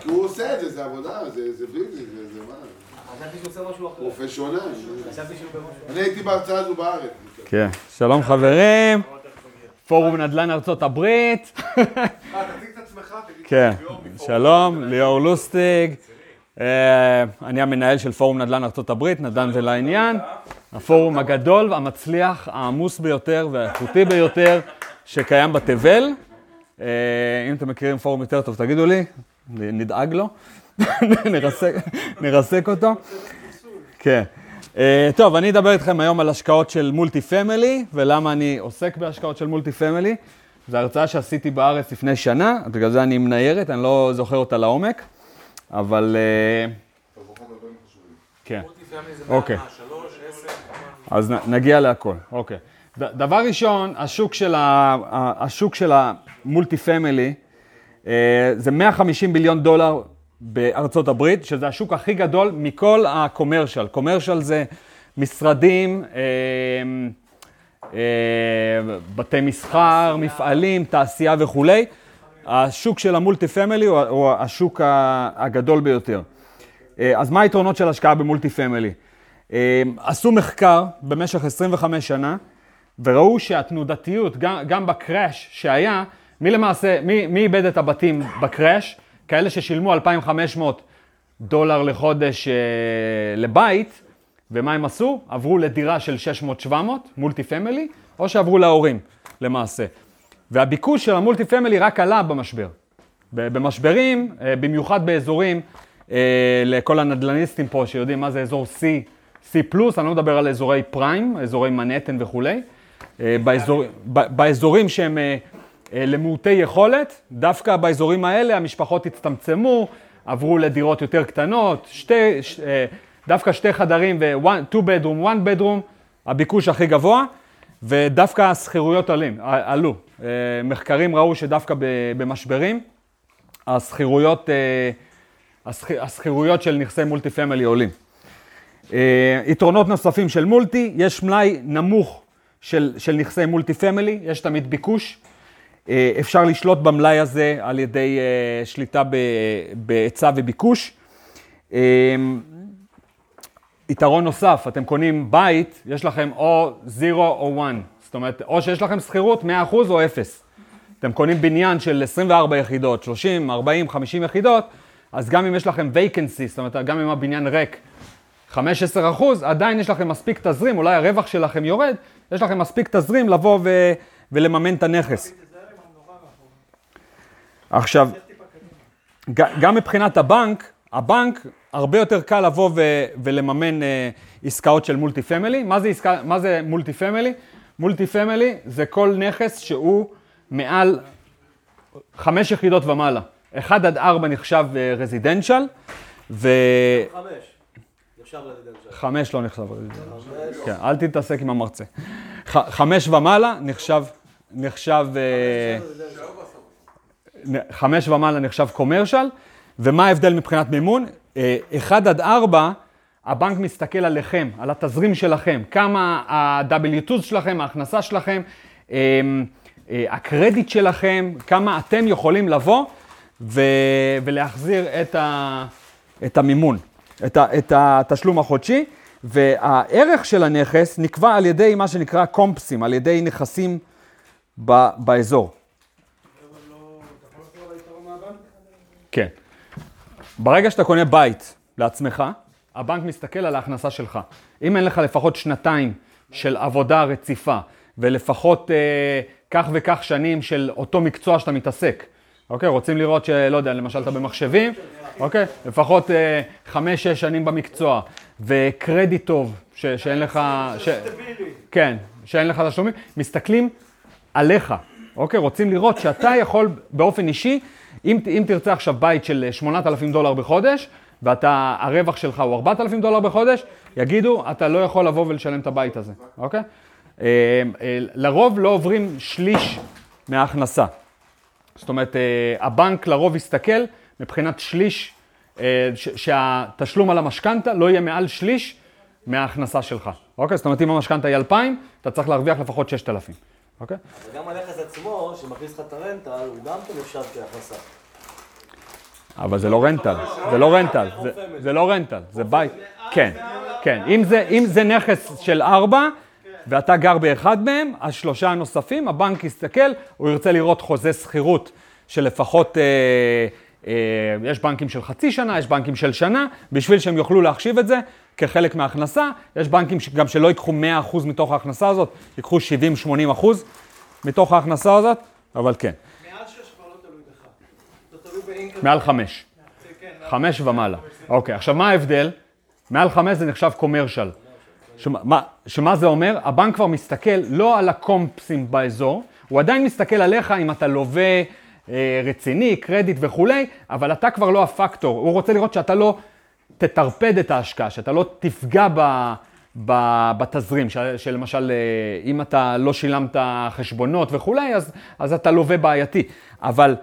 כי הוא עושה את זה, זה עבודה, זה זה ביזנס, זה זה מה? חשבתי שהוא עושה משהו אחר. פרופשיונל. אחר. אני הייתי בהרצאה הזו בארץ. כן, שלום חברים, פורום נדל"ן ארצות הברית. אה, תציג את עצמך, תגיד. כן, שלום, ליאור לוסטיג. אה, אני המנהל של פורום נדל"ן ארצות הברית, נדל"ן ולעניין. הפורום הגדול, המצליח, העמוס ביותר והאיכותי ביותר שקיים בתבל. אה, אם אתם מכירים פורום יותר טוב, תגידו לי, נדאג לו, נרסק, אותו. כן. אה, טוב, אני אדבר איתכם היום על השקעות של multi family, ולמה אני עוסק בהשקעות של multi family. זו הרצאה שעשיתי בארץ לפני שנה, בגלל זה אני עם ניירת, אני לא זוכר אותה לעומק, אבל... אה, כן. אוקיי. אז נגיע להכל, אוקיי. דבר ראשון, השוק של, ה- ה- השוק של ה multi family אה, זה 150 billion דולר בארצות הברית, שזה השוק הכי גדול מכל ה commercial. commercial זה משרדים, אה, אה, בתי מסחר, מפעלים, תעשייה וכולי. השוק של ה multi family הוא, הוא השוק הגדול ביותר. אז מה היתרונות של השקעה ב multi family? עשו מחקר במשך 25 שנה, וראו שהתנודתיות, גם, גם ב crash שהיה, מי למעשה, מי, מי איבד את הבתים ב crash? כאלה ששילמו 2,500 דולר לחודש אה, לבית, ומה הם עשו? עברו לדירה של 600-700, multi family, או שעברו להורים, למעשה. והביקוש של ה multi family רק עלה במשבר. במשברים, אה, במיוחד באזורים, אה, לכל הנדל"ניסטים פה שיודעים מה זה אזור C, C פלוס, אני לא מדבר על אזורי פריים, אזורי מנהטן וכולי. אה, באזור, באזורים שהם אה, למעוטי יכולת, דווקא באזורים האלה המשפחות הצטמצמו, עברו לדירות יותר קטנות, שתי, ש, אה, דווקא שתי חדרים ו-2 bedroom, 1 bedroom, הביקוש הכי גבוה, ודווקא השכירויות ע- עלו. אה, מחקרים ראו שדווקא במשברים, השכירויות, אה, השכ- השכירויות של נכסי multi family עולים. אה, יתרונות נוספים של multi, יש מלאי נמוך של, של נכסי multi family, יש תמיד ביקוש. אה, אפשר לשלוט במלאי הזה על ידי אה, שליטה בהיצע וביקוש. אה, יתרון נוסף, אתם קונים בית, יש לכם או 0 או 1. זאת אומרת, או שיש לכם שכירות 100% או 0. אתם קונים בניין של 24 יחידות, 30, 40, 50 יחידות, אז גם אם יש לכם vacancy, זאת אומרת, גם אם הבניין ריק 15 אחוז, עדיין יש לכם מספיק תזרים, אולי הרווח שלכם יורד, יש לכם מספיק תזרים לבוא ו- ולממן את הנכס. עכשיו, גם מבחינת הבנק, הבנק הרבה יותר קל לבוא ו- ולממן אה, עסקאות של multi family. מה זה, עסקה, מה זה multi family? multi family זה כל נכס שהוא מעל חמש יחידות ומעלה. אחד עד ארבע נחשב residential, וחמש חמש. ישר ל residential. לא נחשב residential. כן, אל תתעסק עם המרצה. חמש ומעלה נחשב, נחשב, אה, חמש ומעלה נחשב commercial, ומה ההבדל מבחינת מימון? אה, אחד עד ארבע, הבנק מסתכל עליכם, על התזרים שלכם, כמה ה-W2 שלכם, ההכנסה שלכם, אה, אה, הקרדיט שלכם, כמה אתם יכולים לבוא ו- ולהחזיר את, ה- את המימון, את, ה- את התשלום החודשי, והערך של הנכס נקבע על ידי מה שנקרא קומפסים, על ידי נכסים ב- באזור. כן. ברגע שאתה קונה בית לעצמך, הבנק מסתכל על ההכנסה שלך. אם אין לך לפחות שנתיים של עבודה רציפה, ולפחות אה, כך וכך שנים של אותו מקצוע שאתה מתעסק, אוקיי? רוצים לראות שלא יודע, למשל אתה במחשבים, אוקיי? לפחות אה, חמש, שש שנים במקצוע, וקרדיט טוב, ש, שאין לך... ש... כן, שאין לך תשלומים, מסתכלים עליך, אוקיי? רוצים לראות שאתה יכול באופן אישי, אם, אם תרצה עכשיו בית של 8,000 דולר בחודש, ואתה, הרווח שלך הוא 4,000 דולר בחודש, יגידו, אתה לא יכול לבוא ולשלם את הבית הזה, אוקיי? אה, אה, לרוב לא עוברים שליש מההכנסה. זאת אומרת, אה, הבנק לרוב יסתכל מבחינת שליש, אה, שהתשלום על המשכנתה לא יהיה מעל שליש מההכנסה שלך. אוקיי? זאת אומרת, אם המשכנתה היא 2,000, אתה צריך להרוויח לפחות 6,000. אוקיי? וגם הנכס עצמו, שמכניס לך את הרנטל, הוא גם כן נחשב כהכנסה. אבל זה לא רנטל, זה לא רנטל, זה, לא רנטל, זה בית, כן, כן. אם זה, אם זה נכס של ארבע, ואתה גר באחד מהם, אז שלושה הנוספים, הבנק יסתכל, הוא ירצה לראות חוזה שכירות של לפחות, אה, אה, יש בנקים של חצי שנה, יש בנקים של שנה, בשביל שהם יוכלו להחשיב את זה כחלק מההכנסה. יש בנקים גם שלא ייקחו 100% מתוך ההכנסה הזאת, ייקחו 70-80% מתוך ההכנסה הזאת, אבל כן, מעל שש כבר לא תלוי בך. זה תלוי באינקאם. מעל חמש. כן, חמש ומעלה. אוקיי, עכשיו מה ההבדל? מעל חמש זה נחשב קומרשל. שמה, מה- שמה זה אומר? הבנק כבר מסתכל לא על הקומפסים באזור, הוא עדיין מסתכל עליך אם אתה לווה אה, רציני, קרדיט וכולי, אבל אתה כבר לא הפקטור. הוא רוצה לראות שאתה לא תטרפד את ההשקעה, שאתה לא תפגע ב, ב, בתזרים, של- שלמשל אה, אם אתה לא שילמת חשבונות וכולי, אז, אז אתה לווה בעייתי. אבל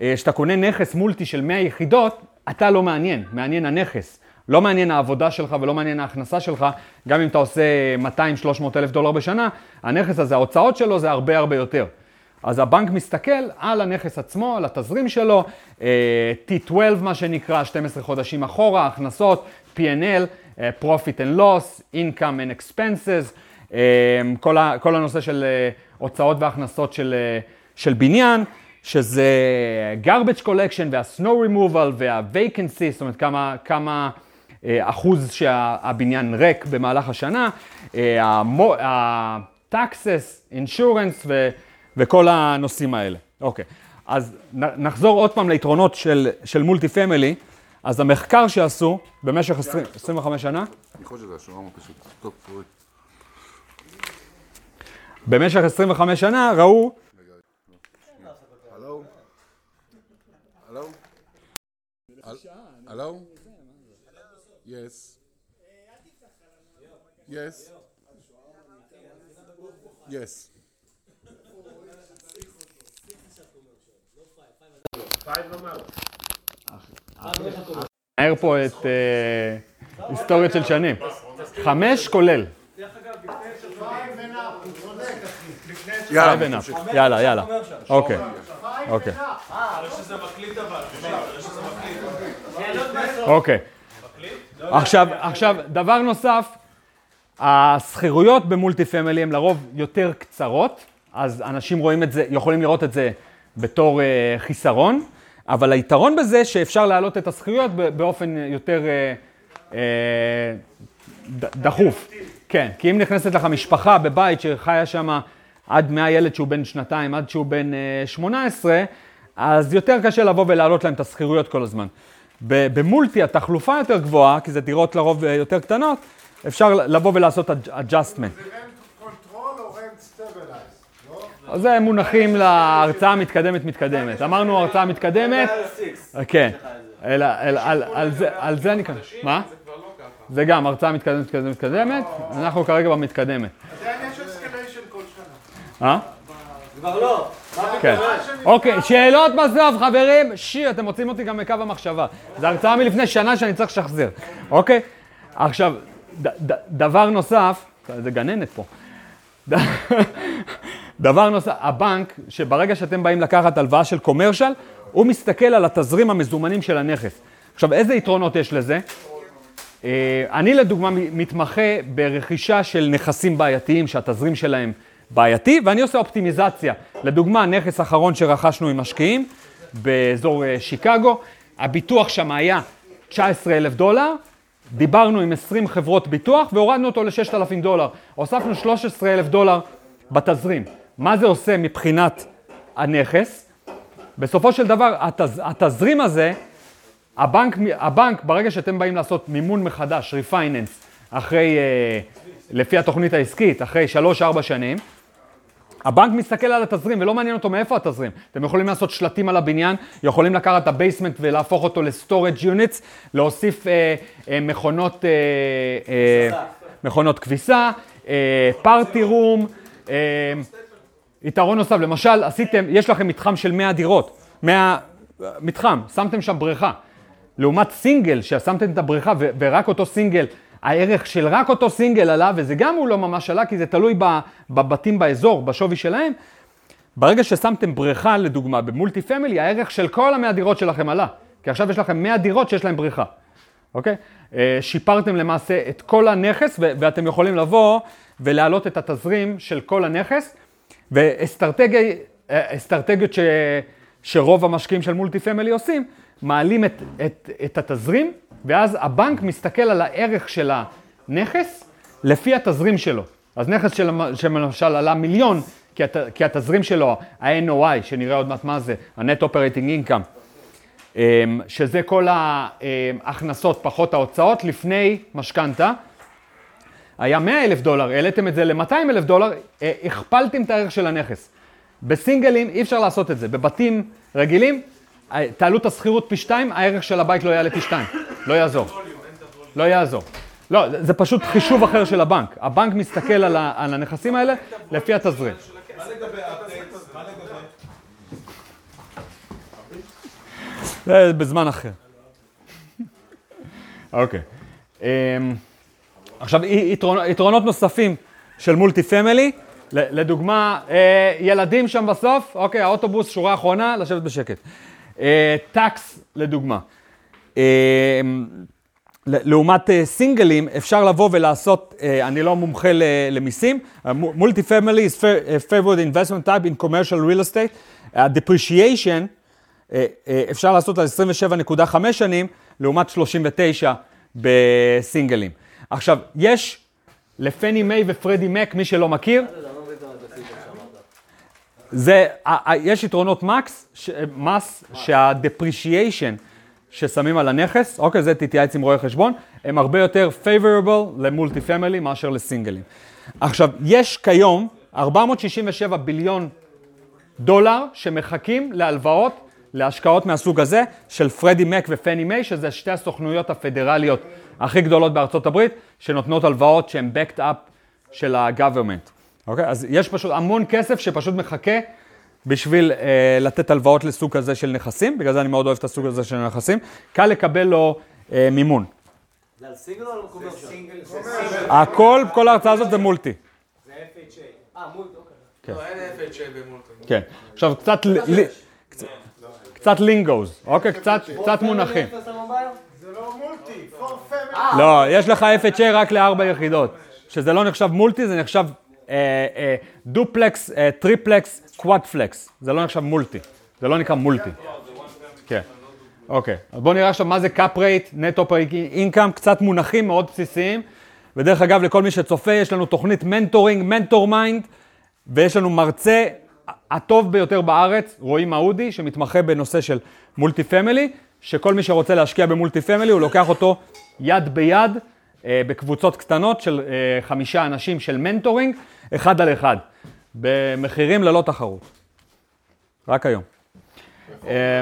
אה, כשאתה קונה נכס מולטי של 100 יחידות, אתה לא מעניין, מעניין הנכס. לא מעניין העבודה שלך ולא מעניין ההכנסה שלך, גם אם אתה עושה 200-300 אלף דולר בשנה, הנכס הזה, ההוצאות שלו זה הרבה הרבה יותר. אז הבנק מסתכל על הנכס עצמו, על התזרים שלו, אה, T12 מה שנקרא, 12 חודשים אחורה, הכנסות, P&L, אה, Profit and Loss, Income and Expenses, אה, כל, ה, כל הנושא של הוצאות והכנסות של, של בניין, שזה garbage collection וה-snow removal וה-vacancy, זאת אומרת כמה, כמה אחוז שהבניין ריק במהלך השנה, ה-taxes, insurance ו, וכל הנושאים האלה. אוקיי, אז נחזור עוד פעם ליתרונות של, של מולטי פמילי. אז המחקר שעשו במשך 20, 25 שנה. במשך 25 שנה ראו הלו? הלו? נער פה את אה, היסטוריות של שנים. חמש כולל. יאללה. יאללה, יאללה. אוקיי, אוקיי. אוקיי. עכשיו, עכשיו, דבר נוסף, השכירויות במולטי פמילי הן לרוב יותר קצרות, אז אנשים רואים את זה, יכולים לראות את זה בתור אה, חיסרון, אבל היתרון בזה שאפשר להעלות את השכירויות ב- באופן יותר אה, אה, דחוף. כן, כי אם נכנסת לך משפחה בבית שחיה שם עד מהילד שהוא בן שנתיים עד שהוא בן אה, 18, אז יותר קשה לבוא ולהעלות להם את השכירויות כל הזמן. במולטי התחלופה יותר גבוהה, כי זה דירות לרוב אה, יותר קטנות, אפשר לבוא ולעשות adjustment. אז זה מונחים להרצאה המתקדמת מתקדמת. אמרנו הרצאה מתקדמת, כן. אלא, אלא, על, זה, זה אני כאן. מה? זה גם הרצאה מתקדמת מתקדמת מתקדמת, אנחנו כרגע במתקדמת. עדיין יש אסקליישן כל שנה. אה? כבר לא. כן. אוקיי, שאלות בסוף, חברים? שי, אתם מוצאים אותי גם מקו המחשבה. זו הרצאה מלפני שנה שאני צריך לשחזר, אוקיי? עכשיו, דבר נוסף, זה גננת פה. דבר נוסף, הבנק, שברגע שאתם באים לקחת הלוואה של קומרשל, הוא מסתכל על התזרים המזומנים של הנכס. עכשיו, איזה יתרונות יש לזה? אה, אני לדוגמה מתמחה ברכישה של נכסים בעייתיים שהתזרים שלהם בעייתי, ואני עושה אופטימיזציה. לדוגמה, נכס אחרון שרכשנו עם משקיעים באזור אה, שיקגו, הביטוח שם היה 19 אלף דולר, דיברנו עם 20 חברות ביטוח והורדנו אותו ל-6,000 דולר. הוספנו 13 אלף דולר בתזרים. מה זה עושה מבחינת הנכס? בסופו של דבר, התז, התזרים הזה, הבנק, הבנק, ברגע שאתם באים לעשות מימון מחדש, refinance, אחרי, אה, לפי התוכנית העסקית, אחרי 3-4 שנים, הבנק מסתכל על התזרים ולא מעניין אותו מאיפה התזרים. אתם יכולים לעשות שלטים על הבניין, יכולים לקחת את ה basement ולהפוך אותו ל storage units, להוסיף אה, אה, מכונות, אה, אה, מכונות כביסה, אה, party room, אה, יתרון נוסף, למשל, עשיתם, יש לכם מתחם של 100 דירות, 100, מתחם, שמתם שם בריכה. לעומת סינגל, ששמתם את הבריכה ורק אותו סינגל, הערך של רק אותו סינגל עלה, וזה גם הוא לא ממש עלה, כי זה תלוי בבתים באזור, בשווי שלהם. ברגע ששמתם בריכה, לדוגמה, ב multi family, הערך של כל המאה דירות שלכם עלה. כי עכשיו יש לכם 100 דירות שיש להן בריכה, אוקיי? אה, שיפרתם למעשה את כל הנכס, ואתם יכולים לבוא ולהעלות את התזרים של כל הנכס, ואסטרטגיות ש- שרוב המשקיעים של multi family עושים, מעלים את, את, את התזרים, ואז הבנק מסתכל על הערך של הנכס לפי התזרים שלו. אז נכס של, שלמשל עלה מיליון, כי, הת, כי התזרים שלו, ה-NOI, שנראה עוד מעט מה זה, ה-Net Operating Income, אמ, שזה כל ההכנסות פחות ההוצאות לפני משכנתה, היה 100 אלף דולר, העליתם את זה ל-200 אלף דולר, אה, הכפלתם את הערך של הנכס. בסינגלים אי אפשר לעשות את זה, בבתים רגילים, אה, תעלו את השכירות פי שתיים, הערך של הבית לא יעלה פי שתיים, לא יעזור. לא יעזור. לא, זה- פשוט חישוב אחר של הבנק. הבנק מסתכל על, ה- על הנכסים האלה לפי התזרים. זה בזמן אחר. אוקיי. עכשיו, יתרונות, יתרונות נוספים של מולטי פמילי, לדוגמה, אה, ילדים שם בסוף, אוקיי, האוטובוס, שורה אחרונה, לשבת בשקט. אה, טקס, לדוגמה. אה, לעומת סינגלים, אפשר לבוא ולעשות, אני לא מומחה למיסים, מולטי פמילי is favored investment type in commercial real estate. ה-depreciation, אה, אפשר לעשות על 27.5 שנים, לעומת 39 בסינגלים. עכשיו, יש לפני מיי ופרדי מק, מי שלא מכיר, לא. זה, יש יתרונות מקס, ש- מס, שה-depreciation ששמים על הנכס, אוקיי, זה תתייעץ עם רואה חשבון, הם הרבה יותר favorable למולטי פמילי מאשר לסינגלים. עכשיו, יש כיום 467 ביליון דולר שמחכים להלוואות, להשקעות מהסוג הזה, של פרדי מק ופני מיי, שזה שתי הסוכנויות הפדרליות הכי גדולות בארצות הברית, שנותנות הלוואות שהן backed up של ה-government. אוקיי? אז יש פשוט המון כסף שפשוט מחכה בשביל אה, לתת הלוואות לסוג כזה של נכסים, בגלל זה אני מאוד אוהב את הסוג הזה של נכסים. קל לקבל לו אה, מימון. זה על סינגל או על קומרשל? הכל, כל ההרצאה הזאת זה מולטי. אה, מול, אוקיי. לא, אין FHA במולטי. כן. עכשיו קצת, ל- ל- קצת- לינגוז, אוקיי? קצת מונחים. זה לא מולטי, פור פמילי. לא, יש לך FHA רק לארבע יחידות. שזה לא נחשב multi, זה נחשב אה, אה, דופלקס, אה, triplex, quadplex. זה לא נחשב multi. זה לא נקרא multi. כן. אוקיי, אז בואו נראה עכשיו מה זה cap rate, net operating income, קצת מונחים מאוד בסיסיים. ודרך אגב, לכל מי שצופה, יש לנו תוכנית מנטורינג, מנטור מיינד, ויש לנו מרצה הטוב ביותר בארץ, רועי מעודי, שמתמחה בנושא של multi family, שכל מי שרוצה להשקיע ב multi family, הוא לוקח אותו יד ביד, אה, בקבוצות קטנות של אה, חמישה אנשים של mentoring, אחד על אחד, במחירים ללא תחרות. רק היום. אה,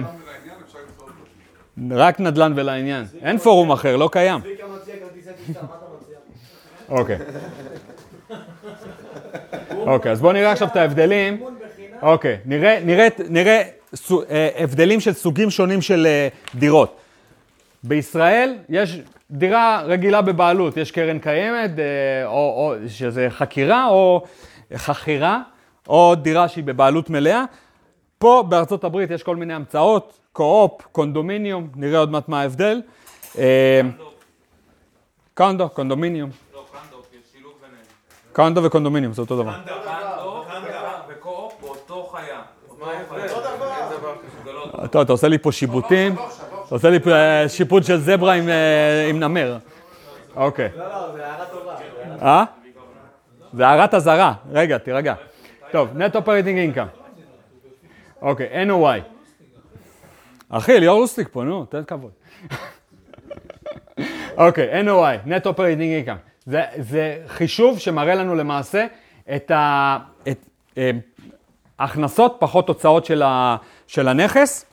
רק נדל"ן ולעניין. אין פורום אחר, לא קיים. אוקיי. אוקיי, אז בואו נראה עכשיו את ההבדלים. אוקיי, נראה, אה, הבדלים של סוגים שונים של אה, דירות. בישראל יש דירה רגילה בבעלות, יש קרן קיימת, אה, או, או שזה חקירה או חכירה, או דירה שהיא בבעלות מלאה. פה בארצות הברית יש כל מיני המצאות, קו-אופ, קונדומיניום, נראה עוד מעט מה ההבדל. קונדו, קונדומיניום. לא, קנדו, יש שילוב ביניהם. קונדו וקונדומיניום זה אותו דבר. קנדה, קנדו, קנדה וקו-אופ באותו חיה. מה ההבדל? אותו דבר. אין דבר כזה. זה לא... טוב, אתה עושה לי פה שיבוטים, אתה עושה לי פה אה, שיפוט של זברה עם, אה, עם נמר. אוקיי. לא, לא, זה הערה טובה. אה? זה הערת אזהרה. רגע, תירגע. טוב, נט אופרטינג אינקאם. אוקיי, NOI. אחי, ליאור לוסטיק פה, נו, תן כבוד. אוקיי, NOI, Net Operating Income. זה, זה חישוב שמראה לנו למעשה את ה- את, אה, ההכנסות פחות הוצאות של הנכס,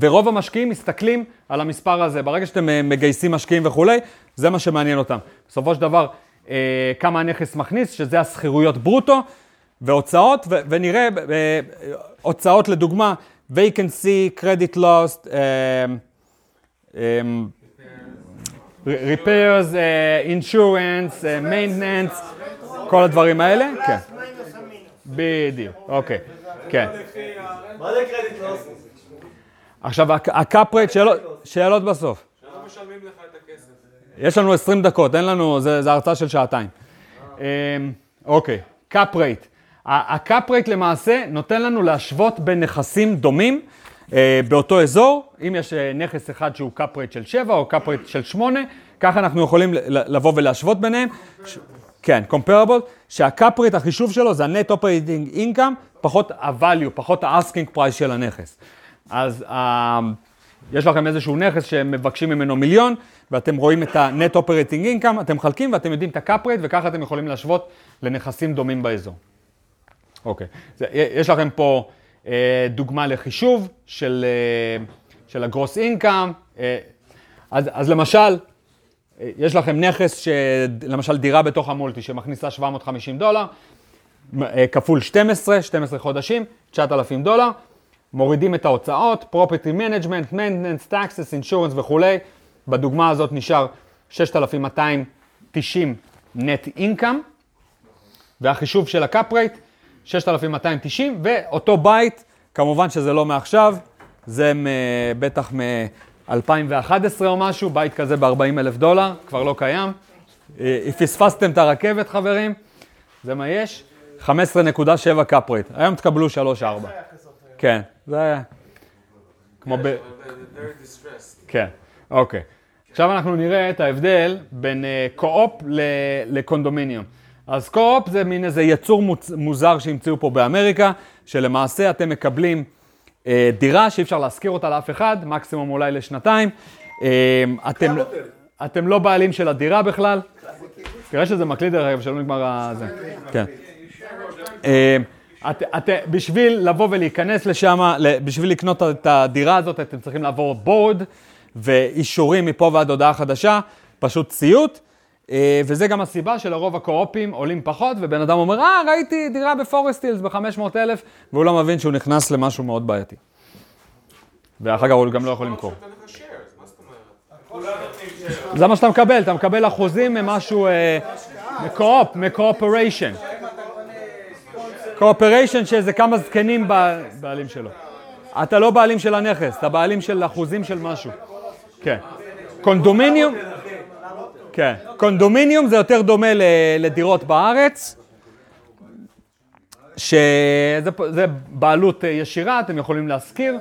ורוב המשקיעים מסתכלים על המספר הזה. ברגע שאתם אה, מגייסים משקיעים וכולי, זה מה שמעניין אותם. בסופו של דבר, אה, כמה הנכס מכניס, שזה השכירויות ברוטו, והוצאות, ו- ונראה אה, הוצאות לדוגמה, vacancy, credit lost, אה, אה, repairs, אה, insurance, אה, maintenance, כל הדברים האלה, כן. בדיוק, אוקיי, כן. מה זה credit loss? עכשיו, הק- ה cap rate, שאלות- בסוף. יש לנו 20 דקות, אין לנו, זה, זה הרצאה של שעתיים. אמ, אוקיי, cap rate. ה cap rate למעשה נותן לנו להשוות בין נכסים דומים אה, באותו אזור. אם יש אה, נכס אחד שהוא cap rate של 7 או cap rate של 8, ככה אנחנו יכולים לבוא ולהשוות ביניהם. כן, comparable, שה cap rate, החישוב שלו זה ה-net operating income, פחות ה-value, פחות ה-asking price של הנכס. אז אה, יש לכם איזשהו נכס שמבקשים ממנו מיליון, ואתם רואים את ה-net operating income, אתם מחלקים ואתם יודעים את ה-cap rate, וככה אתם יכולים להשוות לנכסים דומים באזור. אוקיי, זה, יש לכם פה אה, דוגמה לחישוב של, אה, של ה-gross income. אה, אז, אז למשל, יש לכם נכס, ש, למשל דירה בתוך המולטי שמכניסה 750 דולר, כפול 12, 12 חודשים, 9,000 דולר, מורידים את ההוצאות, property management, maintenance, taxes, insurance וכולי. בדוגמה הזאת נשאר 6,290 net income, והחישוב של ה-cap rate, 6,290, ואותו בית, כמובן שזה לא מעכשיו, זה בטח מ-2011 או משהו, בית כזה ב-40 אלף דולר, כבר לא קיים. אה, פספסתם את הרכבת, חברים, זה מה יש. 15.7 cap rate, היום תקבלו 3-4. כן, זה היה כמו ב... כן, אוקיי. עכשיו אנחנו נראה את ההבדל בין אה, קו-אופ לקונדומיניום. אז קו-אופ זה מין איזה יצור מוזר שהמציאו פה באמריקה, שלמעשה אתם מקבלים אה, דירה שאי אפשר להשכיר אותה לאף אחד, מקסימום אולי לשנתיים. אה, אתם, אתם לא בעלים של הדירה בכלל. תראה שזה מקליט דרך אגב, שלא נגמר ה... זה. כן. את, את, בשביל לבוא ולהיכנס לשם, בשביל לקנות את הדירה הזאת, אתם צריכים לעבור בורד ואישורים מפה ועד הודעה חדשה, פשוט ציות. אה, וזה גם הסיבה שלרוב הקו-אופים עולים פחות, ובן אדם אומר, אה, ראיתי דירה בפורסט הילס ב-500 אלף, והוא לא מבין שהוא נכנס למשהו מאוד בעייתי. ואחר כך הוא גם לא יכול למכור. זה מה שאתה מקבל, אתה מקבל אחוזים ממשהו, אה, מקו-אופ, מקו-אופריישן. cooperation שזה כמה זקנים בעלים שלו. אתה לא בעלים של הנכס, אתה בעלים של אחוזים של משהו. כן. condominium, כן. condominium זה יותר דומה לדירות בארץ, שזה בעלות אה, ישירה, אתם יכולים להשכיר,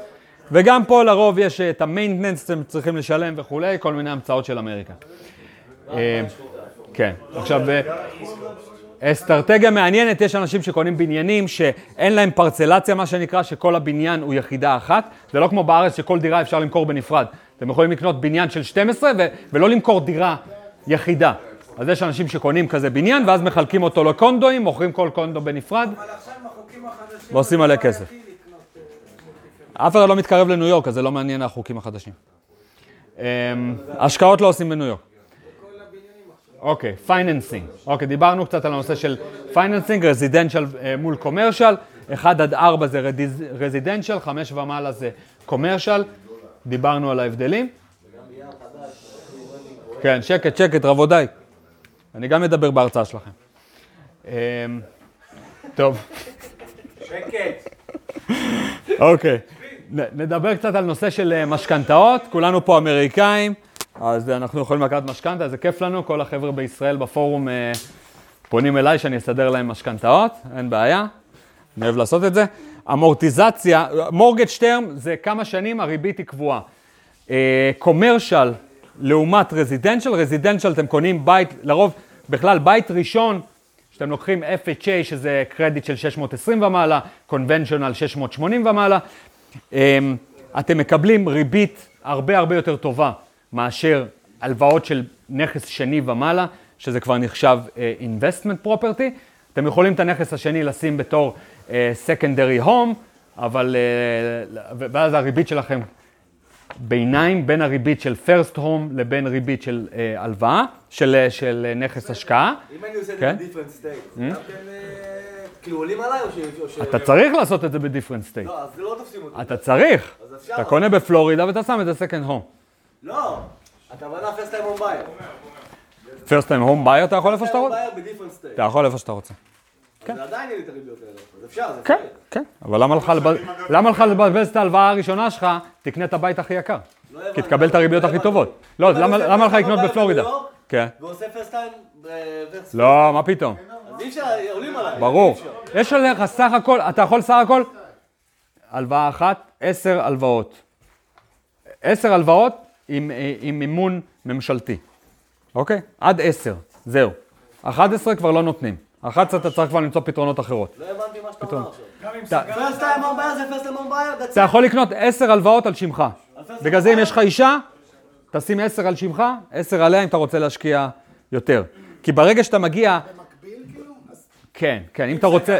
וגם פה לרוב יש את ה maintenance שאתם צריכים לשלם וכולי, כל מיני המצאות של אמריקה. אה, כן, עכשיו, אה, אסטרטגיה מעניינת, יש אנשים שקונים בניינים שאין להם פרצלציה, מה שנקרא, שכל הבניין הוא יחידה אחת. זה לא כמו בארץ שכל דירה אפשר למכור בנפרד. אתם יכולים לקנות בניין של 12 ו- ולא למכור דירה יחידה. אז יש אנשים שקונים כזה בניין, ואז מחלקים אותו לקונדואים, מוכרים כל קונדו בנפרד, אבל עכשיו עם החוקים החדשים... ועושים מלא כסף. אה, אף אחד לא מתקרב לניו יורק, אז זה לא מעניין החוקים החדשים. אמ, השקעות לא עושים בניו יורק. אוקיי, financing. אוקיי, דיברנו קצת על הנושא של financing, residential מול commercial. 1 עד 4 זה residential, 5 ומעלה זה commercial. דיברנו על ההבדלים. כן, שקט, שקט, רבותיי. אני גם אדבר בהרצאה שלכם. אמ, טוב. שקט. אוקיי, נדבר קצת על נושא של אה, משכנתאות, כולנו פה אמריקאים, אז אנחנו יכולים לקחת משכנתה, זה כיף לנו, כל החבר'ה בישראל בפורום אה, פונים אליי שאני אסדר להם משכנתאות, אין בעיה, אני אוהב לעשות את זה. אמורטיזציה, מורגג' טרם זה כמה שנים הריבית היא קבועה. קומרשל לעומת רזידנציאל, רזידנציאל אתם קונים בית, לרוב בכלל בית ראשון שאתם לוקחים FHA, שזה קרדיט של 620 ומעלה, קונבנציונל 680 ומעלה, אמ, אתם מקבלים ריבית הרבה הרבה יותר טובה מאשר הלוואות של נכס שני ומעלה, שזה כבר נחשב uh, investment property. אתם יכולים את הנכס השני לשים בתור uh, secondary home, אבל, uh, ואז הריבית שלכם ביניים בין הריבית של first home לבין ריבית של uh, הלוואה, של, אה, של אה, נכס השקעה. אם אני עושה את כן? זה בדיפרנט סטייט, גם כן, אה, כאילו עולים עליי או ש... אתה צריך לעשות את זה בדיפרנט סטייט. לא, אז לא תופסים אותי. אתה צריך. אתה קונה בפלורידה ואתה שם את second home. לא, אתה בנה פרסט טיים הום בייר. first time home buyer אתה יכול איפה שאתה רוצה. אתה יכול איפה שאתה רוצה. זה עדיין יהיה לי את הריביות האלה. אז אפשר, זה כן. כן. אבל למה לך לבזבז את ההלוואה הראשונה שלך, תקנה את הבית הכי יקר. לא. כי תקבל את הריביות לא הכי הבנתי. טובות. לא, למה לך פרסט לקנות טיים בפלורידה? כן. ועושה פרסט טיים בוורס. לא, מה פתאום. אז אי אפשר, עולים עליי. ברור. יש עליך סך הכל, אתה יכול סך הכל, הלוואה אחת, עשר הלוואות. עשר הלוואות עם, אה, עם מימון ממשלתי, אוקיי? עד עשר, זהו. 11 כבר לא נותנים. 11 אתה צריך כבר למצוא פתרונות אחרות. לא הבנתי מה שאתה אומר עכשיו. פרסט טיים הום בייר זה פרסט טיים בייר, that's אתה. יכול לקנות 10 הלוואות על שמך. בגלל זה אם יש לך אישה, תשים 10 על שמך, 10 עליה אם אתה רוצה להשקיע יותר. כי ברגע שאתה מגיע... במקביל כאילו? כן, כן, אם אתה רוצה...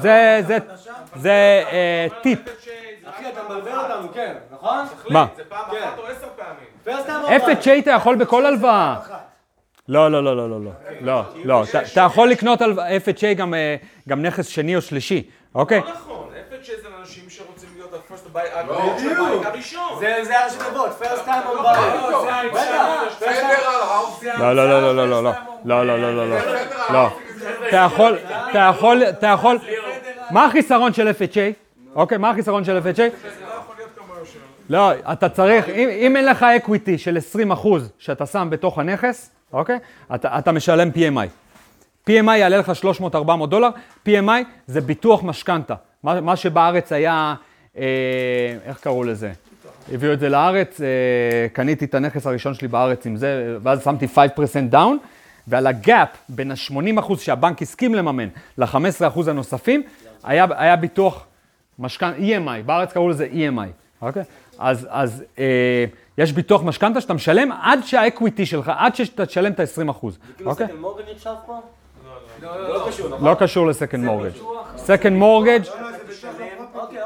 זה, זה, זה אה, טיפ. אחי, אתה מבלבל אותנו, כן, נכון? מה? זה פעם כן. אחת או עשר פעמים. פרסט טיים הום בייר. FHA אתה יכול בכל הלוואה. לא, לא, לא, לא, לא, לא, לא, לא, אתה- יכול לקנות על FHA גם, אה, גם נכס שני או שלישי, אוקיי? לא נכון, FHA זה לאנשים שרוצים להיות ה-first buy, הבית הראשון. זה זה הראשי תיבות. לא, first time- לא, לא, לא, לא, לא, לא, לא, לא, לא, לא, לא, לא, לא. אתה יכול, אתה יכול, אתה יכול, מה החיסרון של FHA? אוקיי, מה החיסרון של FHA? לא, אתה צריך, אם, אם אין לך אקוויטי של 20 אחוז שאתה שם בתוך הנכס, אוקיי? אתה, אתה משלם PMI. PMI יעלה לך 300-400 דולר, PMI זה ביטוח משכנתה. מה, מה שבארץ היה, אה, איך קראו לזה? הביאו את זה לארץ, אה, קניתי את הנכס הראשון שלי בארץ עם זה, ואז שמתי 5% down, ועל ה gap בין ה-80% שהבנק הסכים לממן ל-15% הנוספים, היה, היה ביטוח משכנתה, EMI, בארץ קראו לזה EMI, אוקיי? אז, אז אה, יש ביטוח משכנתה שאתה משלם עד שה equity שלך, עד שאתה תשלם את ה-20%, כאילו אוקיי? second mortgage נחשב פה? לא קשור, נכון? לא קשור ל second mortgage. second mortgage.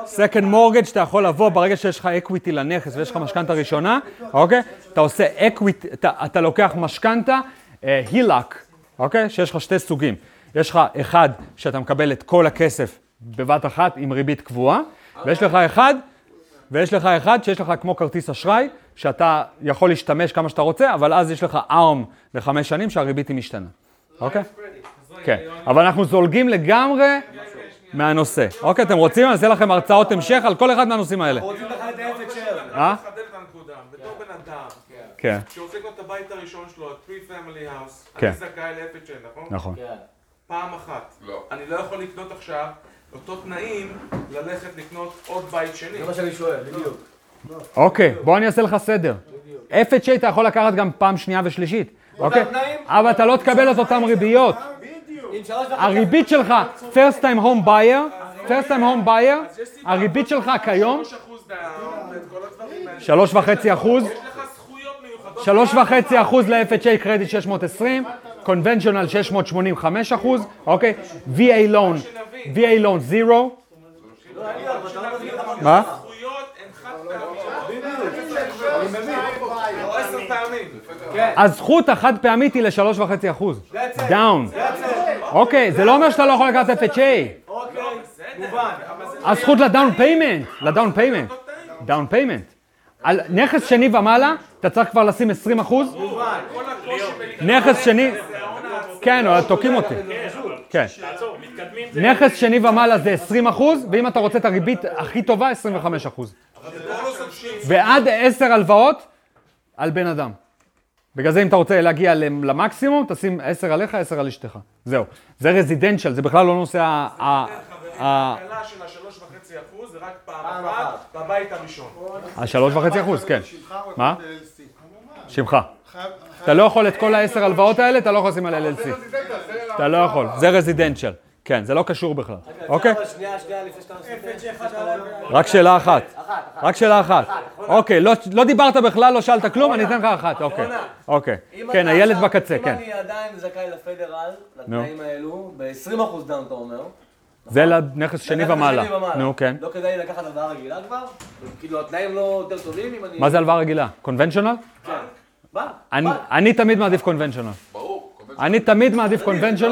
second mortgage אתה יכול לבוא ברגע שיש לך equity לנכס ויש לך משכנתה ראשונה, אוקיי? אתה עושה equity, אתה, אתה לוקח משכנתה, אה, HELOC, אוקיי? שיש לך שתי סוגים. יש לך אחד שאתה מקבל את כל הכסף בבת אחת עם ריבית קבועה, ויש לך אחד, ויש לך אחד שיש לך כמו כרטיס אשראי, שאתה יכול להשתמש כמה שאתה רוצה, אבל אז יש לך ARM לחמש שנים שהריבית היא משתנה, אוקיי? כן, אבל אנחנו זולגים לגמרי מהנושא. אוקיי, אתם רוצים? אני אעשה לכם הרצאות המשך על כל אחד מהנושאים האלה. רוצים לך את האפס של. אה? לחדד את הנקודה. בתור בן אדם, כן, שרוצה לקנות את הבית הראשון שלו, ה-3 family house, כן. אני זכאי ל-FHA, נכון? נכון. כן. פעם אחת. אני לא יכול לקנות עכשיו אותו תנאים ללכת לקנות עוד בית שני. זה מה שאני שואל, בדיוק. אוקיי, בוא אני אעשה לך סדר. FHA אתה יכול לקחת גם פעם שנייה ושלישית, אוקיי? אבל אתה לא תקבל את אותם ריביות. הריבית שלך, first time home buyer, first time home buyer, הריבית שלך כיום, 3% דאון ואת כל הדברים האלה. שלוש וחצי אחוז, יש לך זכויות מיוחדות. שלוש וחצי אחוז ל-FHA קרדיט 620, conventional 685 אחוז, אוקיי? VA loan, VA loan zero. מה? הזכות החד פעמית היא לשלוש וחצי אחוז. down. אוקיי, זה לא אומר שאתה לא יכול לקחת FHA. אוקיי. הזכות ל down payment, ל down payment. down payment. על נכס שני ומעלה, אתה צריך כבר לשים 20 אחוז. נכס שני, כן, תוקעים אותי. כן. נכס שני ומעלה זה 20 אחוז, ואם אתה רוצה את הריבית הכי טובה, 25 אחוז. ועד 10 הלוואות על בן אדם. בגלל זה אם אתה רוצה להגיע למקסימום, תשים 10 עליך, 10 על אשתך. זהו. זה רזידנציאל, זה בכלל לא נושא ה... ה- ה- הקלה של השלוש וחצי אחוז זה רק פעם אחת בבית הראשון. השלוש וחצי אחוז, כן. מה? שמך. אתה לא יכול את כל העשר הלוואות האלה, אתה לא יכול לשים על LLC. אתה לא יכול, זה רזידנציאל. כן, זה לא קשור בכלל. אוקיי? רק שאלה אחת. רק שאלה אחת. אוקיי, לא- לא דיברת בכלל, לא שאלת כלום, אני אתן לך אחת. אוקיי. אוקיי. אם כן, הילד בקצה, אם כן. אני עדיין זכאי לפדרל, לתנאים האלו, ב-20% דאון אתה אומר. זה לנכס שני ומעלה. נו, כן. לא כדאי לי לקחת הלוואה רגילה כבר? כאילו התנאים לא יותר טובים אם אני... מה זה הלוואה רגילה? קונבנציונל? כן. מה? אני- תמיד מעדיף קונבנציונל. ברור. אני תמיד מעדיף לא האפס שלי.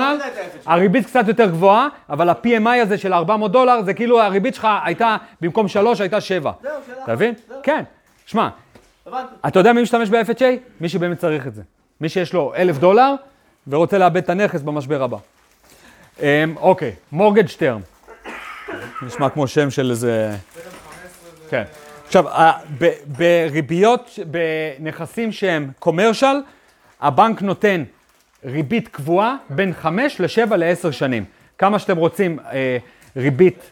הריבית קצת יותר גבוהה, אבל ה-PMI הזה של 400 דולר, זה כאילו הריבית שלך הייתה, במקום 3 הייתה 7. זהו, שאלה. אתה מבין? כן. שמע. אתה יודע מי משתמש ב-FHA? מי שבאמת צריך את זה. מי שיש לו אלף דולר ורוצה לאבד את הנכס במשבר הבא. אמ, אוקיי, מורגג' טרם. נשמע כמו שם של איזה... כן. עכשיו, בריביות, בנכסים שהם קומרשל, הבנק נותן ריבית קבועה בין 5 ל-7 ל-10 שנים. כמה שאתם רוצים אה, ריבית,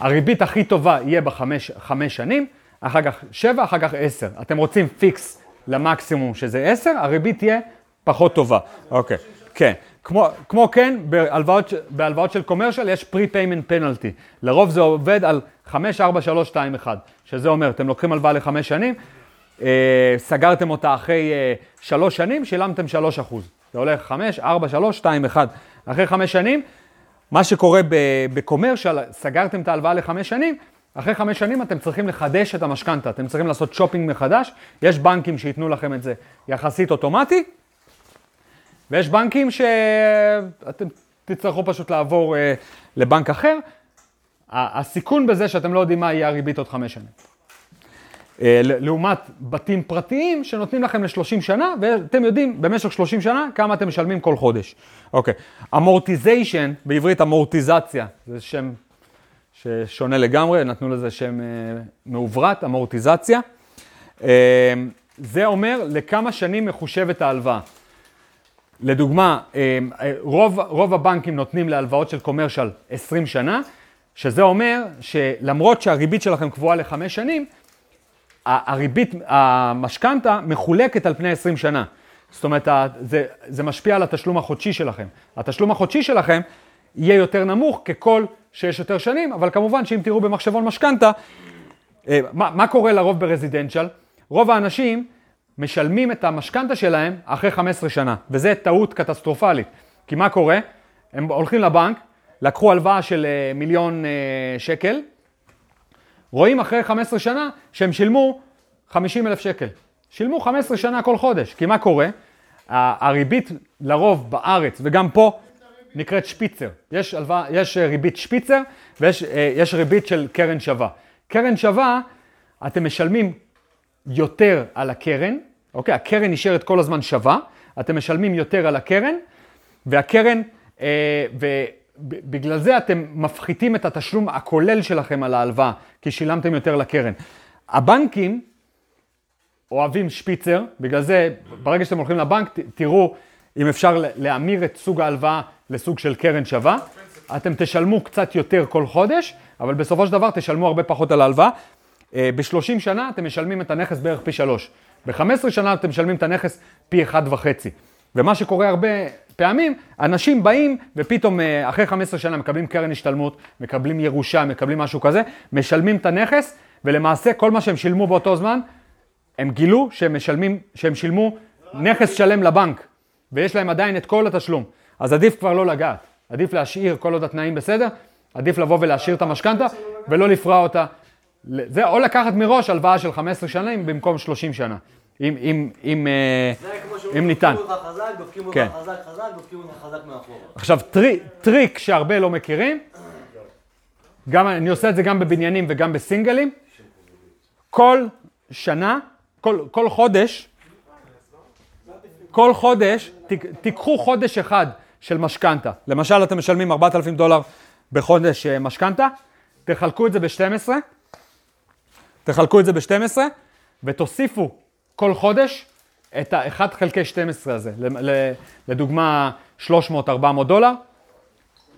הריבית הכי טובה יהיה בחמש חמש שנים, אחר כך 7, אחר כך 10. אתם רוצים פיקס למקסימום שזה 10, הריבית תהיה פחות טובה. אוקיי, כן. כמו, כמו כן, בהלוואות, בהלוואות של קומרשל יש pre-payment penalty. לרוב זה עובד על 5, 4, 3, 2, 1, שזה אומר, אתם לוקחים הלוואה לחמש שנים, סגרתם אותה אחרי אה, שלוש שנים, שילמתם 3 אחוז. זה הולך 5, 4, 3, 2, 1. אחרי חמש שנים, מה שקורה בקומרשל, סגרתם את ההלוואה לחמש שנים, אחרי חמש שנים אתם צריכים לחדש את המשכנתה, אתם צריכים לעשות שופינג מחדש, יש בנקים שייתנו לכם את זה יחסית אוטומטי, ויש בנקים שאתם תצטרכו פשוט לעבור אה, לבנק אחר. הסיכון בזה שאתם לא יודעים מה יהיה הריבית עוד חמש שנים. אה, לעומת בתים פרטיים שנותנים לכם ל-30 שנה, ואתם יודעים במשך 30 שנה כמה אתם משלמים כל חודש. אוקיי. אמורטיזיישן, בעברית אמורטיזציה, זה שם ששונה לגמרי, נתנו לזה שם אה, מעוברת, אמורטיזציה. אה, זה אומר לכמה שנים מחושבת ההלוואה. לדוגמה, רוב, רוב הבנקים נותנים להלוואות של קומרשל 20 שנה, שזה אומר שלמרות שהריבית שלכם קבועה לחמש שנים, הריבית, המשכנתה מחולקת על פני 20 שנה. זאת אומרת, זה, זה משפיע על התשלום החודשי שלכם. התשלום החודשי שלכם יהיה יותר נמוך ככל שיש יותר שנים, אבל כמובן שאם תראו במחשבון משכנתה, אה, מה, מה קורה לרוב ברזידנציאל? רוב האנשים משלמים את המשכנתה שלהם אחרי 15 שנה, וזה טעות קטסטרופלית. כי מה קורה? הם הולכים לבנק, לקחו הלוואה של אה, מיליון אה, שקל, רואים אחרי 15 שנה שהם שילמו 50 אלף שקל. שילמו 15 שנה כל חודש, כי מה קורה? הריבית לרוב בארץ, וגם פה, נקראת שפיצר. יש, הלוואה, יש אה, ריבית שפיצר ויש אה, ריבית של קרן שווה. קרן שווה, אתם משלמים יותר על הקרן, אוקיי? הקרן נשארת כל הזמן שווה, אתם משלמים יותר על הקרן, והקרן, אה, ובגלל זה אתם מפחיתים את התשלום הכולל שלכם על ההלוואה, כי שילמתם יותר לקרן. הבנקים אוהבים שפיצר, בגלל זה ברגע שאתם הולכים לבנק, תראו אם אפשר להמיר את סוג ההלוואה לסוג של קרן שווה. אתם תשלמו קצת יותר כל חודש, אבל בסופו של דבר תשלמו הרבה פחות על ההלוואה. ב-30 שנה אתם משלמים את הנכס בערך פי שלוש. ב-15 שנה אתם משלמים את הנכס פי אחד וחצי. ומה שקורה הרבה פעמים, אנשים באים ופתאום אה, אחרי 15 שנה מקבלים קרן השתלמות, מקבלים ירושה, מקבלים משהו כזה, משלמים את הנכס, ולמעשה כל מה שהם שילמו באותו זמן, הם גילו שהם משלמים, שהם שילמו נכס שלם לבנק, ויש להם עדיין את כל התשלום. אז עדיף כבר לא לגעת, עדיף להשאיר כל עוד התנאים בסדר, עדיף לבוא ולהשאיר את המשכנתה ולא לפרוע אותה. זה או לקחת מראש הלוואה של 15 שנים במקום 30 שנה, אם, אם, אם, אה, זה כמו אם שאומרים, ניתן. דופקים אותך חזק, דופקים אותך כן. חזק חזק, דופקים אותך חזק מאחורה. עכשיו, טרי, טריק שהרבה לא מכירים, גם, אני עושה את זה גם בבניינים וגם בסינגלים, כל שנה, כל, כל חודש, כל חודש, תיקחו חודש אחד של משכנתה. למשל, אתם משלמים 4,000 דולר בחודש אה, משכנתה, תחלקו את זה ב-12, תחלקו את זה ב-12, ותוסיפו כל חודש את ה-1 חלקי 12 הזה, לדוגמה 300-400 דולר,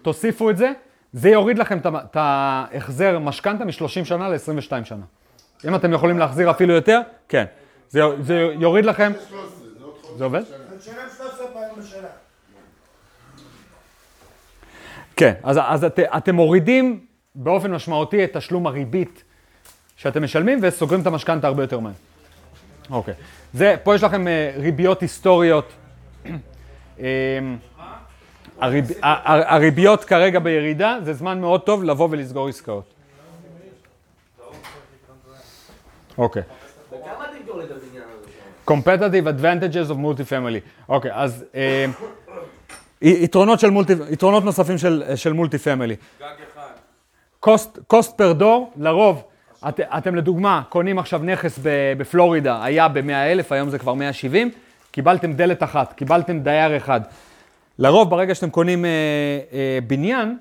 תוסיפו את זה, זה יוריד לכם את ההחזר משכנתה מ-30 שנה ל-22 שנה. אם אתם יכולים להחזיר אפילו יותר, כן. זה, זה יוריד לכם, 13, זה עובד? אתה משלם 13 פעמים בשנה. כן, אז, אז את, אתם מורידים באופן משמעותי את תשלום הריבית שאתם משלמים וסוגרים את המשכנתה הרבה יותר מהר. אוקיי. זה, פה יש לכם אה, ריביות היסטוריות. אה, הריב, הריביות כרגע בירידה, זה זמן מאוד טוב לבוא ולסגור עסקאות. אוקיי. competitive advantages of multifamily. אוקיי, אז אה, יתרונות, של מולטי, יתרונות נוספים של, של מולטי פמילי. גג אחד. cost, cost per door, לרוב, את, אתם לדוגמה קונים עכשיו נכס ב, בפלורידה, היה ב-100 אלף, היום זה כבר 170, קיבלתם דלת אחת, קיבלתם דייר אחד. לרוב ברגע שאתם קונים אה, אה, בניין,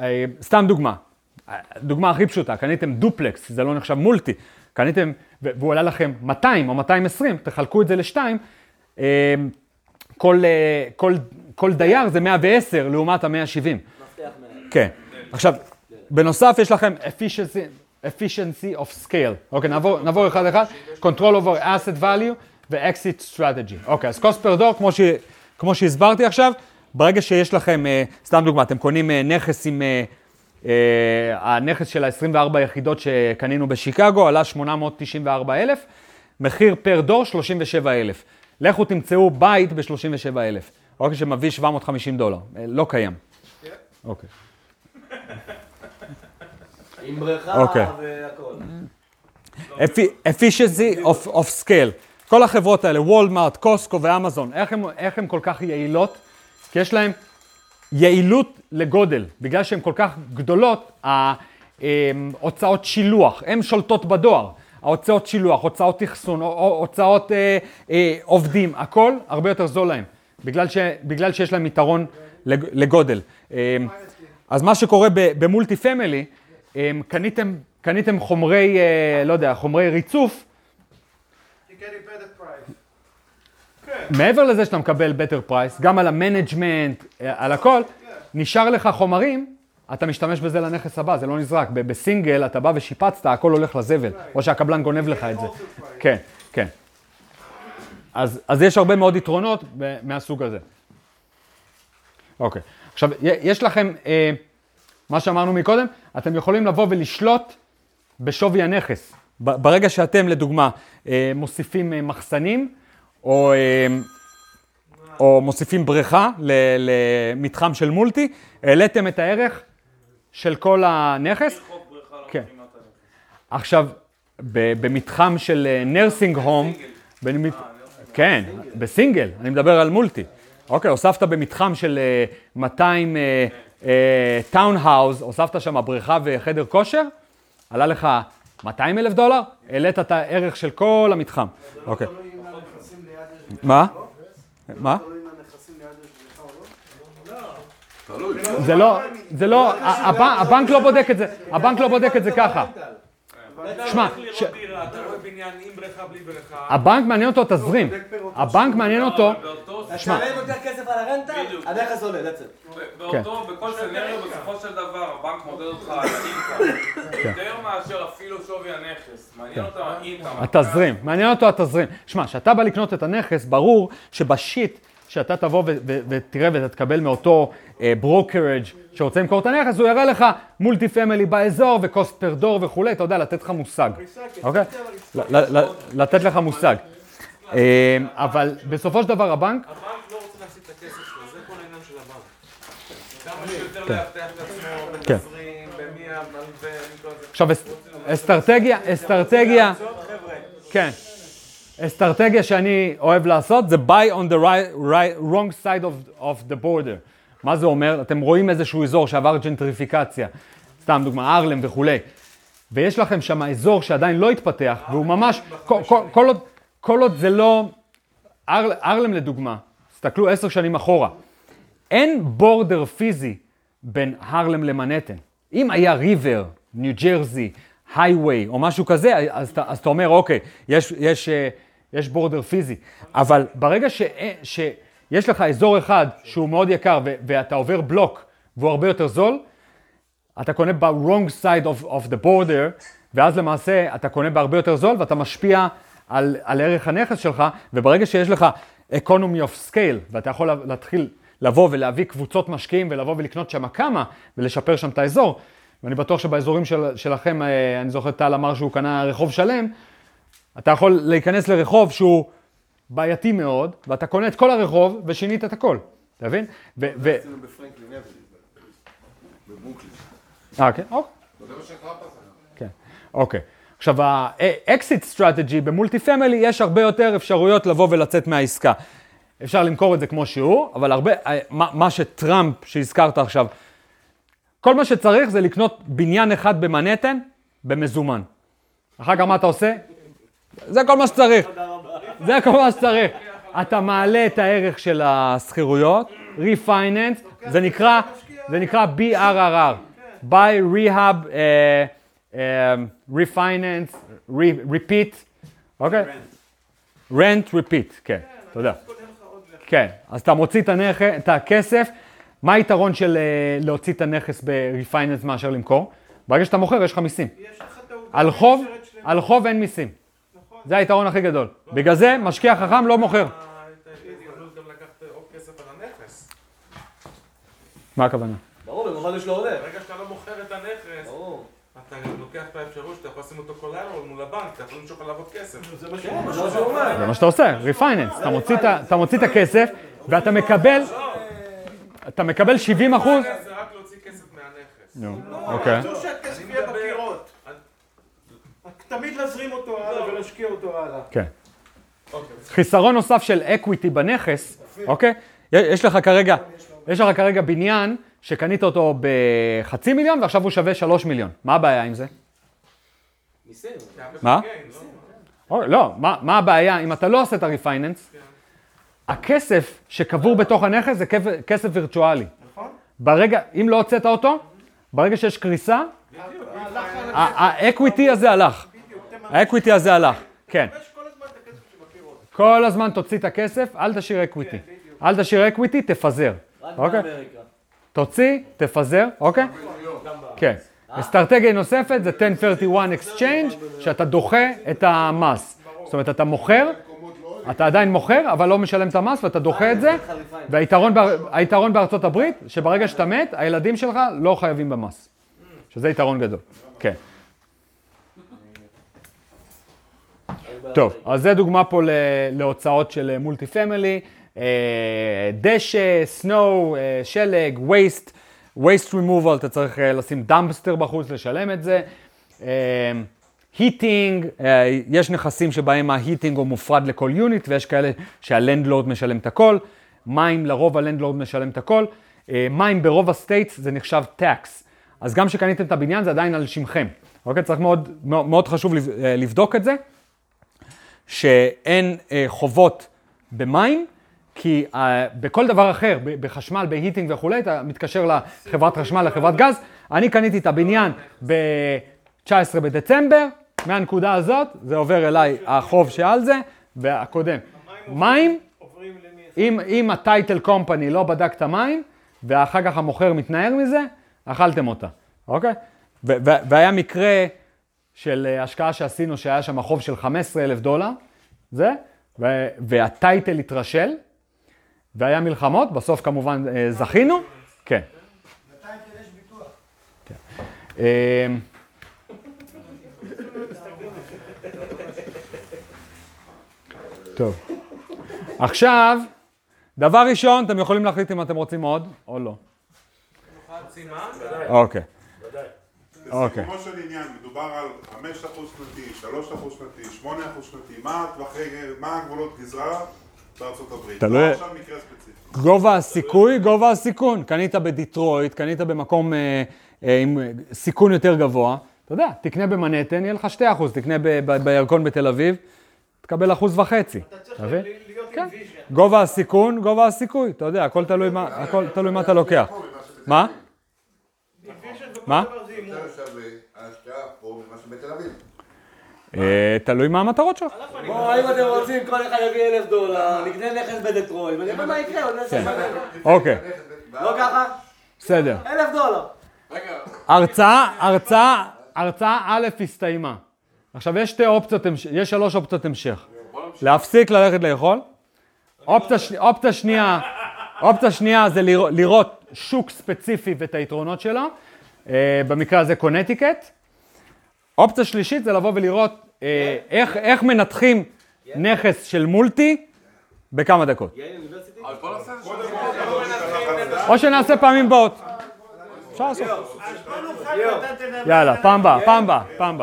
אה, סתם דוגמה, דוגמה הכי פשוטה, קניתם דופלקס, זה לא נחשב מולטי, קניתם, והוא עלה לכם 200 או 220, תחלקו את זה לשתיים, אה, כל, אה, כל, כל דייר זה 110 לעומת ה-170. מפתח מנהל. כן. עכשיו, בנוסף יש לכם efficiency, efficiency of scale. אוקיי, נעבור, נעבור אחד אחד. control over asset value ו-exit strategy. אוקיי, אז cost per door, כמו, ש, כמו שהסברתי עכשיו, ברגע שיש לכם, אה, סתם דוגמא, אתם קונים אה, נכס עם, אה, אה, הנכס של ה-24 יחידות שקנינו בשיקגו עלה 894,000, מחיר פר דור 37,000. לכו תמצאו בית ב-37,000, אוקיי, שמביא 750 דולר. אה, לא קיים. אוקיי. עם בריכה אוקיי. והכל. Effi- efficiency of, of scale. כל החברות האלה, וולמארט, קוסקו ואמזון, איך הן איך הן כל כך יעילות? כי יש להן יעילות לגודל. בגלל שהן כל כך גדולות, ההוצאות שילוח, הן שולטות בדואר. ההוצאות שילוח, הוצאות אחסון, הו- הו- הוצאות אה, אה, עובדים, הכל הרבה יותר זול להם. בגלל, ש, בגלל שיש להם יתרון לג, לגודל. אה, אז מה שקורה במולטי פמילי, קניתם, קניתם חומרי, אה, לא יודע, חומרי ריצוף, price. מעבר לזה שאתה מקבל better price, גם על ה management, אה, על הכל, נשאר לך חומרים, אתה משתמש בזה לנכס הבא, זה לא נזרק. ב- בסינגל אתה בא ושיפצת, הכל הולך לזבל, או שהקבלן גונב לך את זה. כן, כן. אז, אז יש הרבה מאוד יתרונות מהסוג הזה. אוקיי. עכשיו, יש לכם, אה, מה שאמרנו מקודם, אתם יכולים לבוא ולשלוט בשווי הנכס. ברגע שאתם, לדוגמה, אה, מוסיפים אה, מחסנים, או, אה, או מוסיפים בריכה למתחם של מולטי, העליתם את הערך של כל הנכס. כן. עכשיו, במתחם של נרסינג הום, כן, בסינגל, אני מדבר על מולטי. אוקיי, הוספת במתחם של אה, 200 טאונהאוז, הוספת שם בריכה וחדר כושר, עלה לך 200 אלף דולר, העלית את הערך של כל המתחם. אוקיי. מה? מה? זה לא, זה לא, הבנ- הבנק לא בודק את זה, הבנק לא בודק את זה ככה. שמע, ש- לראות דירה, אתה רואה בניין עם בריכה, בלי בריכה. הבנק מעניין אותו התזרים. הבנק מעניין אותו, אתה שמע. משלם יותר כסף על הרנטה, בדיוק. הנכס עולה, that's it. באותו, בכל סצנריו, בסופו של דבר, הבנק מודד אותך על ה income. יותר מאשר אפילו שווי הנכס. מעניין אותם ה income. התזרים, מעניין אותו התזרים. שמע, כשאתה בא לקנות את הנכס, ברור שב sheet שאתה תבוא ו- ו- ותראה ותקבל מאותו brokerage שרוצה למכור את הנכס, הוא יראה לך מולטי פמילי באזור וקוסט פר דור וכולי, אתה יודע, לתת לך מושג. אוקיי? לתת לך מושג. אה, אבל בסופו של דבר הבנק, הבנק לא רוצה להפסיד את הכסף שלו, זה כל העניין של הבנק. כמה שיותר לאבטח את עצמו, כן. בתזרים, במי המלווה. עכשיו אס- אסטרטגיה, אסטרטגיה, כן, אסטרטגיה שאני אוהב לעשות זה buy on the right, right, wrong side of, of the border. מה זה אומר? אתם רואים איזשהו אזור שעבר ג'נטריפיקציה, סתם דוגמה, ארלם וכולי, ויש לכם שם אזור שעדיין לא התפתח, והוא ממש, כל, כל, כל, עוד, כל עוד זה לא, אר, ארלם לדוגמה, תסתכלו עשר שנים אחורה, אין בורדר פיזי בין הרלם למנהטן. אם היה ריבר, ניו ג'רזי, הייווי או משהו כזה, אז, אתה- אז אתה אומר, אוקיי, יש, יש, אה, יש בורדר פיזי. אבל ברגע ש, שיש לך אזור אחד שהוא מאוד יקר ו, ואתה עובר בלוק והוא הרבה יותר זול, אתה קונה ב-wrong side of, of the border, ואז למעשה אתה קונה בהרבה יותר זול ואתה משפיע על, על ערך הנכס שלך, וברגע שיש לך economy of scale, ואתה יכול לה- להתחיל לבוא ולהביא קבוצות משקיעים ולבוא ולקנות שם כמה ולשפר שם את האזור, ואני בטוח שבאזורים של, שלכם, אה, אני זוכר טל אמר שהוא קנה רחוב שלם, אתה יכול להיכנס לרחוב שהוא בעייתי מאוד, ואתה קונה את כל הרחוב ושינית את הכל, אתה מבין? ו- ו- עשינו בפרנקלין avenue, בברוקלין. אה, כן? אוקיי. זה מה עשה. כן, אוקיי. עכשיו, ה exit strategy ב multi family, יש הרבה יותר אפשרויות לבוא ולצאת מהעסקה. אפשר למכור את זה כמו שהוא, אבל הרבה, אה, מה, מה שטראמפ שהזכרת עכשיו, כל מה שצריך זה לקנות בניין אחד במנהטן במזומן. אחר כך מה אתה עושה? זה כל מה שצריך. זה כל מה שצריך. אתה מעלה את הערך של השכירויות, refinance, זה נקרא, זה נקרא BRRR, buy, rehab, אה, אה, refinance, re- repeat, אוקיי? rent, repeat, כן, תודה. כן, אז אתה מוציא את, הנכ... את הכסף, מה היתרון של אה, להוציא את הנכס ב-refinance מאשר למכור? ברגע שאתה מוכר יש לך מיסים. על חוב. על חוב אין מיסים. זה היתרון הכי גדול. בגלל זה משקיע חכם לא מוכר. מה הכוונה? ברור, במיוחד יש לו עולה. ברגע שאתה לא מוכר את הנכס. אתה גם לוקח את האפשרות שאתה יכול לשים אותו קולרול מול הבנק, אתה יכול למשוך עליו עוד כסף. זה מה כן, שאתה עושה, refinance. אתה מוציא את ה- אתה מוציא את הכסף ואתה מקבל, אתה מקבל 70 אחוז. זה רק להוציא כסף מהנכס. נו, אוקיי. אסור שהכסף אני יהיה מדבר- בקירות. תמיד להזרים אותו הלאה ולהשקיע אותו הלאה. כן. חיסרון נוסף של equity בנכס, אוקיי? יש לך כרגע, יש לך כרגע בניין שקנית אותו בחצי מיליון ועכשיו הוא שווה שלוש מיליון. מה הבעיה עם זה? מה? כן, לא? לא, מה, הבעיה? אם אתה לא עושה את ה refinance, הכסף שקבור בתוך הנכס זה כסף, כסף וירטואלי. נכון? ברגע, אם לא הוצאת אותו, ברגע שיש קריסה, ה equity הזה הלך. ה equity הזה הלך, כן. כל הזמן תוציא את הכסף, אל תשאיר equity. אל תשאיר equity, תפזר. רק אוקיי. באמריקה. תוציא, תפזר, אוקיי? כן. אסטרטגיה נוספת זה 1031 exchange, שאתה דוחה את המס. זאת אומרת, אתה מוכר, אתה עדיין מוכר, אבל לא משלם את המס ואתה דוחה את זה, והיתרון באר- היתרון בארצות הברית, שברגע שאתה מת, הילדים שלך לא חייבים במס. שזה יתרון גדול. כן. טוב, אז זה דוגמה פה ל- להוצאות של multi family, דשא, snow, שלג, וייסט, וייסט רימובל, אתה צריך אה, לשים dumpster בחוץ, לשלם את זה. heating, יש נכסים שבהם ה heating הוא מופרד לכל unit, ויש כאלה שה landlord משלם את הכל. מים, לרוב ה landlord משלם את הכל. אה, מים ברוב ה states זה נחשב tax. אז גם כשקניתם את הבניין זה עדיין על שמכם. אוקיי? צריך מאוד, מאוד, חשוב לב- אה, לבדוק את זה. שאין אה, חובות במים, כי אה, בכל דבר אחר, בחשמל, ב heating וכולי, אתה מתקשר לחברת חשמל, לחברת גז. אני קניתי את הבניין ב-19 בדצמבר, מהנקודה הזאת, זה עובר אליי החוב שעל זה, והקודם. מים? אם, אם הטייטל קומפני לא בדק את המים, ואחר כך המוכר מתנער מזה, אכלתם אותה, אוקיי? והיה מקרה של אה, השקעה שעשינו, שהיה שם חוב של 15 אלף דולר, זה, ו- והטייטל התרשל, והיה מלחמות, בסוף כמובן אה, זכינו, כן. לטייטל יש ביטוח. אה, טוב. עכשיו, דבר ראשון, אתם יכולים להחליט אם אתם רוצים עוד או לא. אוקיי. אוקיי. בסיכומו של עניין, מדובר על 5% שנתי, 3% שנתי, 8% שנתי, מה הטווחי, מה הגבולות גזרה בארצות הברית? תלוי- לא עכשיו מקרה ספציפי. גובה הסיכוי, גובה הסיכון. קנית בדיטרויט, קנית במקום אה, אה, עם אה, סיכון יותר גבוה. אתה יודע, תקנה במנהטן, יהיה לך 2%, תקנה ב- ב- בירקון בתל אביב, תקבל אחוז וחצי. אתה צריך להיות כן. עם vision. גובה הסיכון, גובה הסיכוי. אתה יודע, הכל תלוי מה אתה לוקח. מה? מה? דבר זה הימור. יותר שווה ההשקעה פה ממה שבתל אביב. אה, תלוי מה המטרות שלך. בואו, אם אתם רוצים, כל אחד יביא אלף דולר, נקנה נכס בדטרויט, ונראה מה יקרה עוד כן. שנים. אוקיי, לא ככה? בסדר. אלף דולר. הרצאה, הרצאה, הרצאה א' הסתיימה. עכשיו יש שתי אופציות, יש שלוש אופציות המשך. להפסיק ללכת לאכול. אופציה, שני- אופציה שנייה, אופציה שנייה זה לראות שוק ספציפי ואת היתרונות שלו. אה, במקרה הזה קונטיקט. אופציה שלישית זה לבוא ולראות אה, איך, איך מנתחים נכס של מולטי בכמה דקות. זה או שנעשה פעמים באות. אפשר לעשות. יאללה, פעם הבאה, פעם הבאה, פעם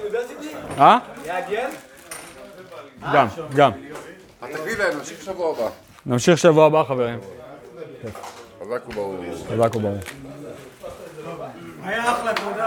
אוניברסיטי? אה? גם, גם. תגיד להם, נמשיך שבוע הבא. נמשיך שבוע הבא, חברים. חזק וברור. חזק וברור. היה אחלה, תודה.